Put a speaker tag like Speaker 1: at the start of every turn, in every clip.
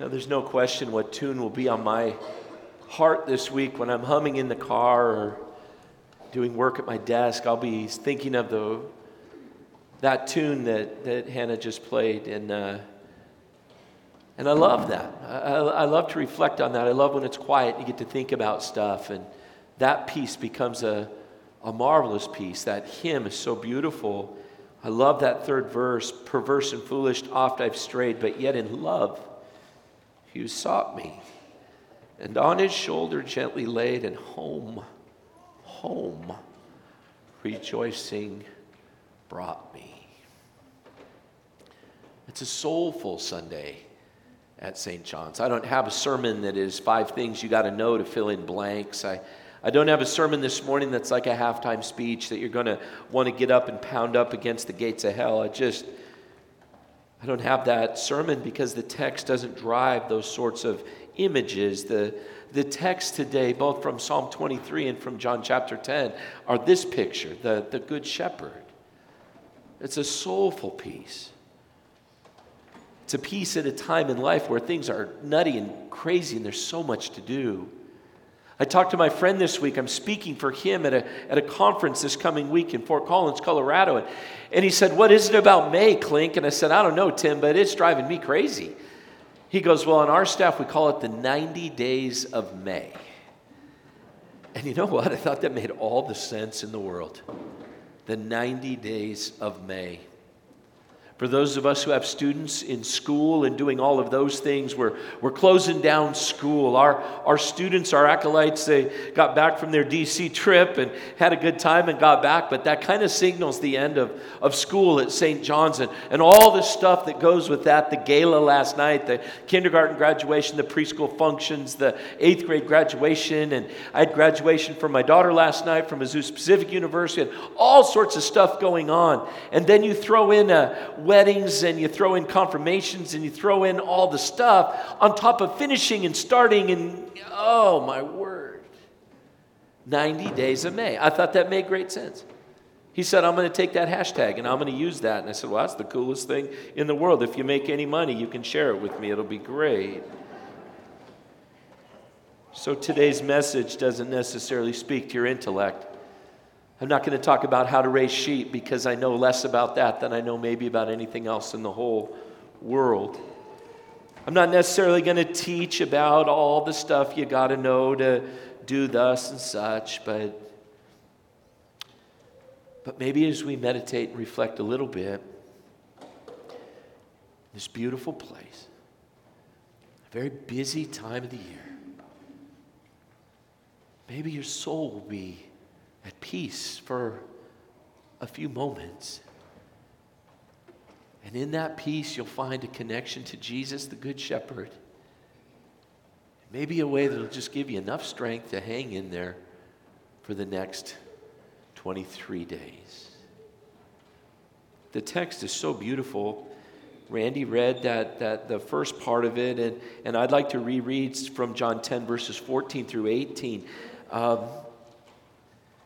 Speaker 1: Now, there's no question what tune will be on my heart this week when I'm humming in the car or doing work at my desk. I'll be thinking of the that tune that, that Hannah just played, and uh, and I love that. I, I love to reflect on that. I love when it's quiet and you get to think about stuff, and that piece becomes a a marvelous piece. That hymn is so beautiful. I love that third verse perverse and foolish, oft I've strayed, but yet in love you sought me. And on his shoulder gently laid, and home, home, rejoicing brought me. It's a soulful Sunday at St. John's. I don't have a sermon that is five things you got to know to fill in blanks. I I don't have a sermon this morning that's like a halftime speech that you're going to want to get up and pound up against the gates of hell. I just, I don't have that sermon because the text doesn't drive those sorts of images. The, the text today, both from Psalm 23 and from John chapter 10, are this picture the, the Good Shepherd. It's a soulful piece. It's a piece at a time in life where things are nutty and crazy and there's so much to do. I talked to my friend this week. I'm speaking for him at a, at a conference this coming week in Fort Collins, Colorado. And, and he said, What is it about May, Clink? And I said, I don't know, Tim, but it's driving me crazy. He goes, Well, on our staff, we call it the 90 days of May. And you know what? I thought that made all the sense in the world. The 90 days of May. For those of us who have students in school and doing all of those things, we're, we're closing down school. Our, our students, our acolytes, they got back from their DC trip and had a good time and got back, but that kind of signals the end of, of school at St. John's and, and all the stuff that goes with that the gala last night, the kindergarten graduation, the preschool functions, the eighth grade graduation, and I had graduation for my daughter last night from Azusa Pacific University, and all sorts of stuff going on. And then you throw in a weddings and you throw in confirmations and you throw in all the stuff on top of finishing and starting and oh my word. 90 days of may. I thought that made great sense. He said i'm going to take that hashtag and i'm going to use that. And i said well that's the coolest thing in the world. If you make any money you can share it with me. It'll be great. So today's message doesn't necessarily speak to your intellect I'm not going to talk about how to raise sheep because I know less about that than I know maybe about anything else in the whole world. I'm not necessarily going to teach about all the stuff you got to know to do thus and such, but but maybe as we meditate and reflect a little bit, this beautiful place, a very busy time of the year, maybe your soul will be at peace for a few moments. And in that peace, you'll find a connection to Jesus, the Good Shepherd. Maybe a way that'll just give you enough strength to hang in there for the next 23 days. The text is so beautiful. Randy read that, that the first part of it, and, and I'd like to reread from John 10, verses 14 through 18. Um,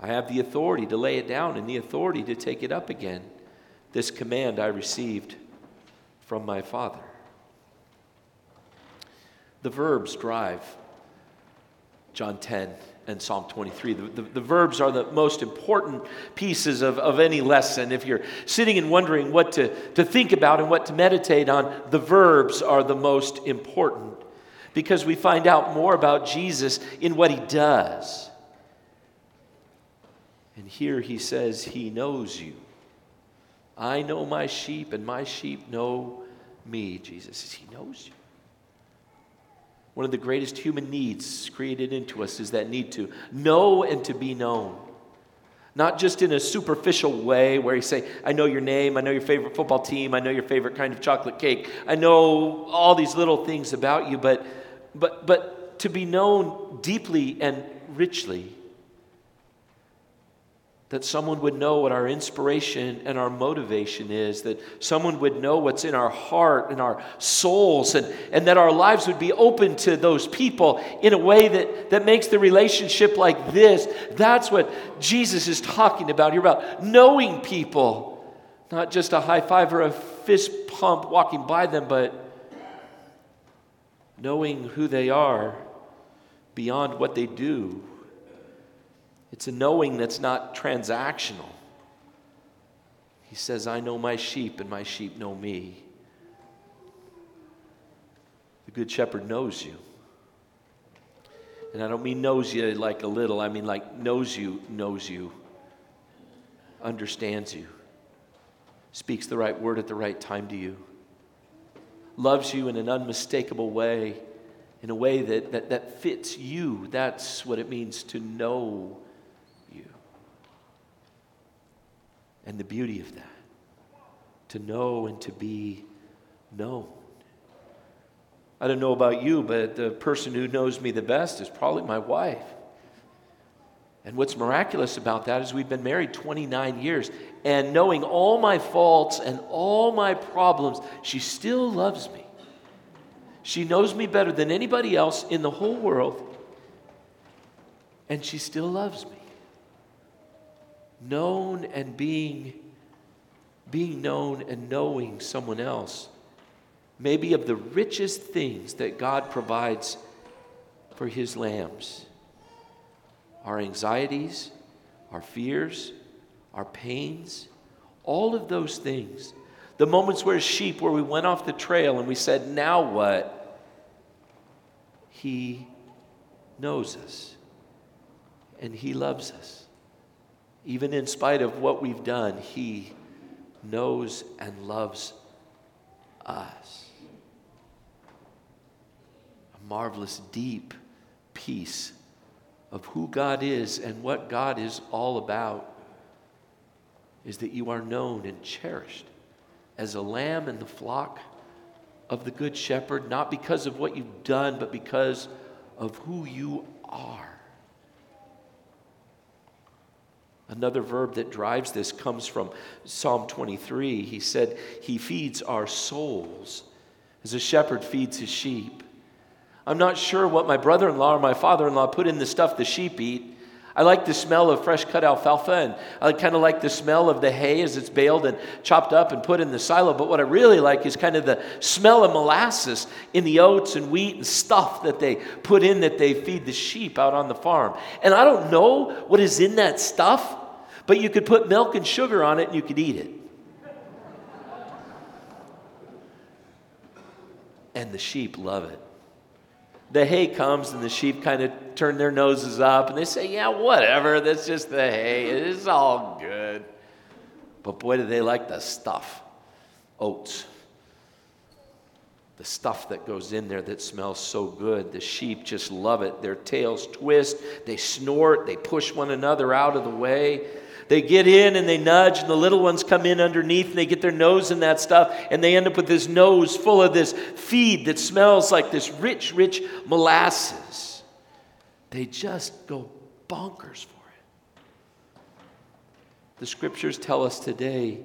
Speaker 1: I have the authority to lay it down and the authority to take it up again. This command I received from my Father. The verbs drive John 10 and Psalm 23. The, the, the, verbs are the most important pieces of, of any lesson. If you're sitting and wondering what to, to think about and what to meditate on, the verbs are the most important because we find out more about Jesus in what he does. And here he says, He knows you. I know my sheep, and my sheep know me. Jesus says, He knows you. One of the greatest human needs created into us is that need to know and to be known. Not just in a superficial way where you say, I know your name, I know your favorite football team, I know your favorite kind of chocolate cake, I know all these little things about you, but, but, but to be known deeply and richly. That someone would know what our inspiration and our motivation is, that someone would know what's in our heart and our souls, and, and that our lives would be open to those people in a way that, that makes the relationship like this. That's what Jesus is talking about here about knowing people, not just a high five or a fist pump walking by them, but knowing who they are beyond what they do it's a knowing that's not transactional. He says, I know my sheep, and my sheep know me. The Good Shepherd knows you. And I don't mean knows you like a little, I mean like knows you, knows you, understands you, speaks the right word at the right time to you, loves you in an unmistakable way, in a way that, that, that fits you. That's what it means to know and the beauty of that to know and to be known. I don't know about you, but the person who knows me the best is probably my wife. And what's miraculous about that is we've been married 29 years, and knowing all my faults and all my problems, she still loves me. She knows me better than anybody else in the whole world, and she still loves me known and being being known and knowing someone else may be of the richest things that God provides for his lambs. Our anxieties, our fears, our pains, all of those things. The moments where sheep, where we went off the trail and we said, Now what? He knows us and He loves us. Even in spite of what we've done, He knows and loves us. A marvelous, deep peace of who God is and what God is all about is that you are known and cherished as a lamb in the flock of the Good Shepherd, not because of what you've done, but because of who you are. Another verb that drives this comes from Psalm 23. He said, He feeds our souls as a shepherd feeds his sheep. I'm not sure what my brother in law or my father in law put in the stuff the sheep eat. I like the smell of fresh cut alfalfa, and I kind of like the smell of the hay as it's baled and chopped up and put in the silo. But what I really like is kind of the smell of molasses in the oats and wheat and stuff that they put in that they feed the sheep out on the farm. And I don't know what is in that stuff, but you could put milk and sugar on it and you could eat it. And the sheep love it. The hay comes and the sheep kind of turn their noses up and they say, Yeah, whatever, that's just the hay. It's all good. But boy, do they like the stuff oats. The stuff that goes in there that smells so good. The sheep just love it. Their tails twist, they snort, they push one another out of the way. They get in and they nudge, and the little ones come in underneath and they get their nose in that stuff, and they end up with this nose full of this feed that smells like this rich, rich molasses. They just go bonkers for it. The scriptures tell us today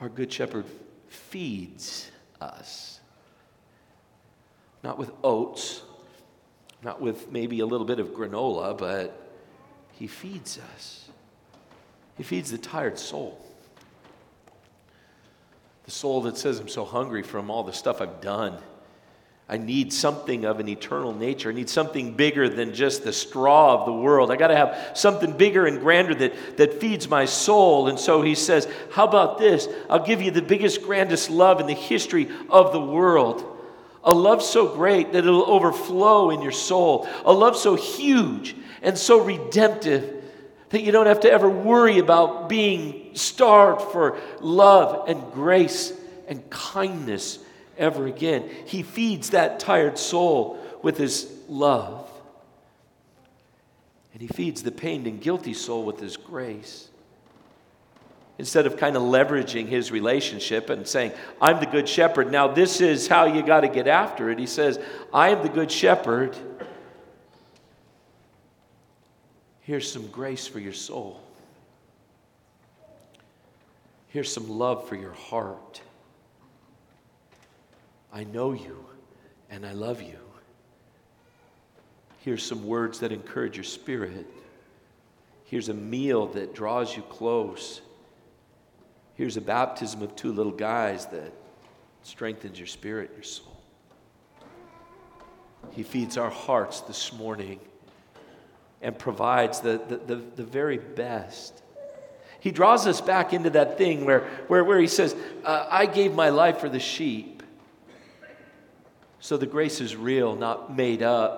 Speaker 1: our Good Shepherd feeds us. Not with oats, not with maybe a little bit of granola, but he feeds us. He feeds the tired soul. The soul that says, I'm so hungry from all the stuff I've done. I need something of an eternal nature. I need something bigger than just the straw of the world. I got to have something bigger and grander that, that feeds my soul. And so he says, How about this? I'll give you the biggest, grandest love in the history of the world. A love so great that it'll overflow in your soul. A love so huge and so redemptive that you don't have to ever worry about being starved for love and grace and kindness ever again. He feeds that tired soul with his love. And he feeds the pained and guilty soul with his grace. Instead of kind of leveraging his relationship and saying, I'm the good shepherd. Now, this is how you got to get after it. He says, I am the good shepherd. Here's some grace for your soul. Here's some love for your heart. I know you and I love you. Here's some words that encourage your spirit. Here's a meal that draws you close. Here's a baptism of two little guys that strengthens your spirit, your soul. He feeds our hearts this morning and provides the, the, the, the very best. He draws us back into that thing where, where, where he says, uh, I gave my life for the sheep. So the grace is real, not made up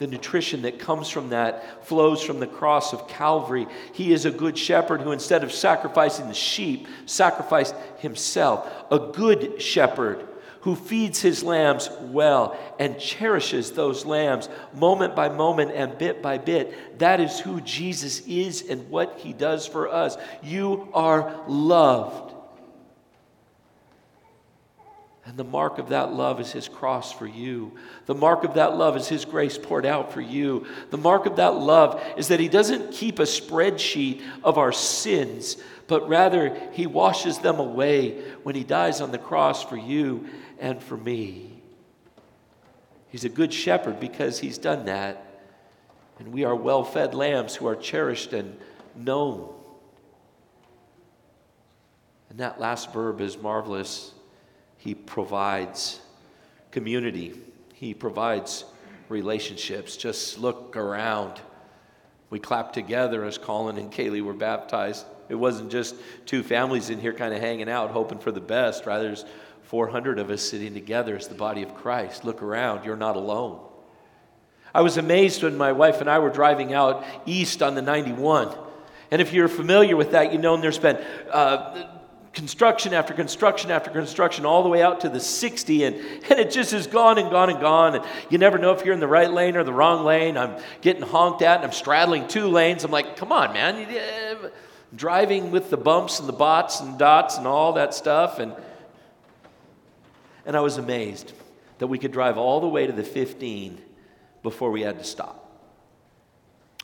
Speaker 1: the nutrition that comes from that flows from the cross of Calvary. He is a good shepherd who, instead of sacrificing the sheep, sacrificed himself. A good shepherd who feeds his lambs well and cherishes those lambs moment by moment and bit by bit. That is who Jesus is and what he does for us. You are loved. And the mark of that love is his cross for you. The mark of that love is his grace poured out for you. The mark of that love is that he doesn't keep a spreadsheet of our sins, but rather he washes them away when he dies on the cross for you and for me. He's a good shepherd because he's done that. And we are well fed lambs who are cherished and known. And that last verb is marvelous. He provides community, He provides relationships. Just look around. We clapped together as Colin and Kaylee were baptized. It wasn't just two families in here kind of hanging out, hoping for the best. Rather, there's 400 of us sitting together as the body of Christ. Look around, you're not alone. I was amazed when my wife and I were driving out east on the 91. And if you're familiar with that, you know there's been uh, construction after construction after construction all the way out to the 60 and, and it just has gone and gone and gone and you never know if you're in the right lane or the wrong lane. I'm getting honked at and i'm straddling two lanes. I'm like come on man uh, driving with the bumps and the bots and dots and all that stuff and and i was amazed that we could drive all the way to the 15 before we had to stop.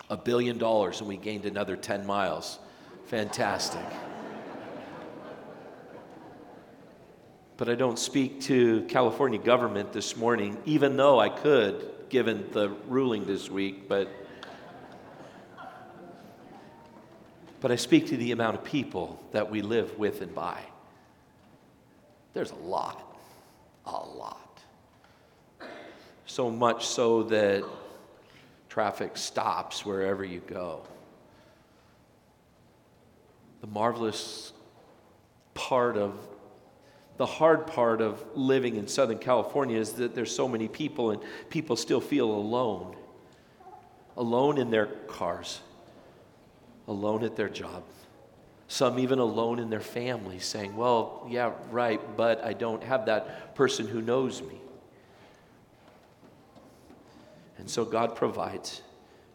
Speaker 1: A billion dollars and we gained another 10 miles. Fantastic But I don't speak to California government this morning, even though I could, given the ruling this week. But, but I speak to the amount of people that we live with and by. There's a lot, a lot. So much so that traffic stops wherever you go. The marvelous part of the hard part of living in Southern California is that there's so many people and people still feel alone. Alone in their cars, alone at their job. Some even alone in their family, saying, Well, yeah, right, but I don't have that person who knows me. And so God provides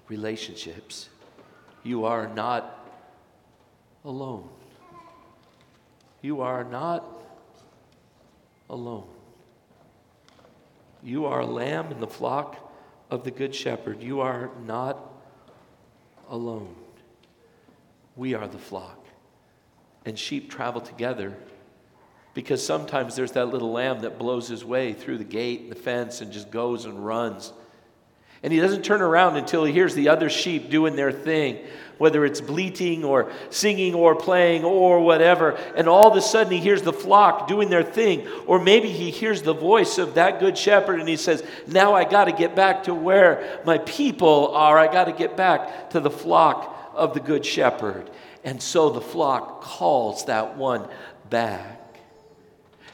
Speaker 1: relationships. You are not alone. You are not alone. You are a lamb in the flock of the Good Shepherd. You are not alone. We are the flock. And sheep travel together because sometimes there's that little lamb that blows his way through the gate and the fence and just goes and runs. And he doesn't turn around until he hears the other sheep doing their thing, whether it's bleating or singing or playing or whatever. And all of a sudden he hears the flock doing their thing. Or maybe he hears the voice of that good shepherd and he says, Now I got to get back to where my people are. I got to get back to the flock of the good shepherd. And so the flock calls that one back.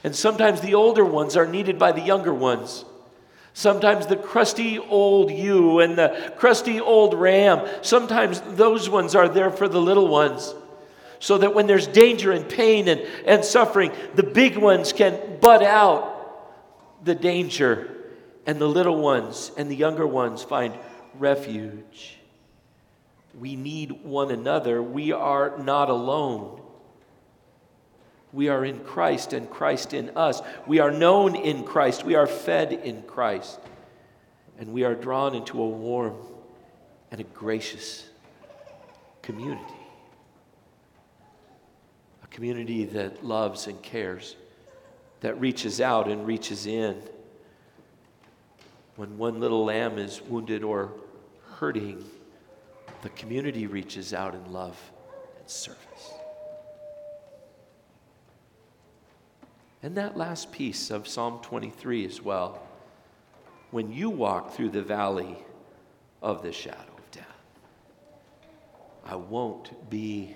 Speaker 1: And sometimes the older ones are needed by the younger ones. Sometimes the crusty old ewe and the crusty old ram, sometimes those ones are there for the little ones. So that when there's danger and pain and, and suffering, the big ones can butt out the danger, and the little ones and the younger ones find refuge. We need one another. We are not alone. We are in Christ and Christ in us. We are known in Christ. We are fed in Christ. And we are drawn into a warm and a gracious community. A community that loves and cares, that reaches out and reaches in. When one little lamb is wounded or hurting, the community reaches out in love and service. And that last piece of Psalm 23 as well. When you walk through the valley of the shadow of death, I won't be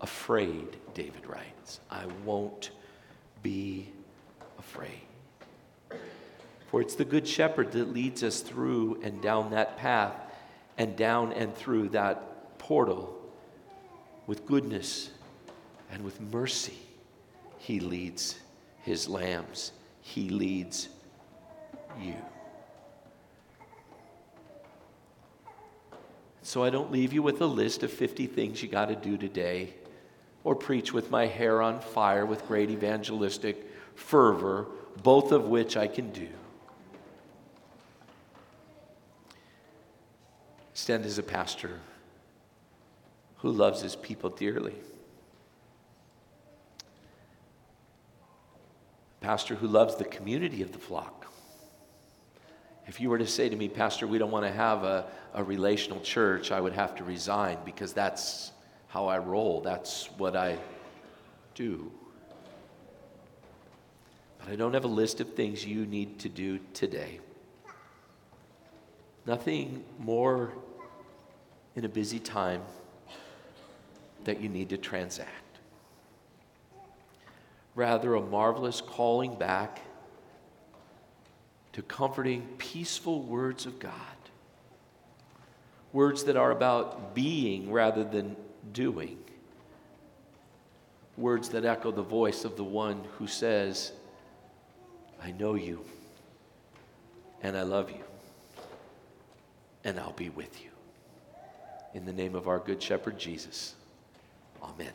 Speaker 1: afraid, David writes. I won't be afraid. For it's the Good Shepherd that leads us through and down that path and down and through that portal with goodness and with mercy. He leads his lambs, he leads you. So I don't leave you with a list of 50 things you got to do today or preach with my hair on fire with great evangelistic fervor, both of which I can do. Stand as a pastor who loves his people dearly. Pastor who loves the community of the flock. If you were to say to me, Pastor, we don't want to have a, a relational church, I would have to resign because that's how I roll. That's what I do. But I don't have a list of things you need to do today. Nothing more in a busy time that you need to transact. Rather, a marvelous calling back to comforting, peaceful words of God. Words that are about being rather than doing. Words that echo the voice of the one who says, I know you, and I love you, and I'll be with you. In the name of our Good Shepherd Jesus. Amen.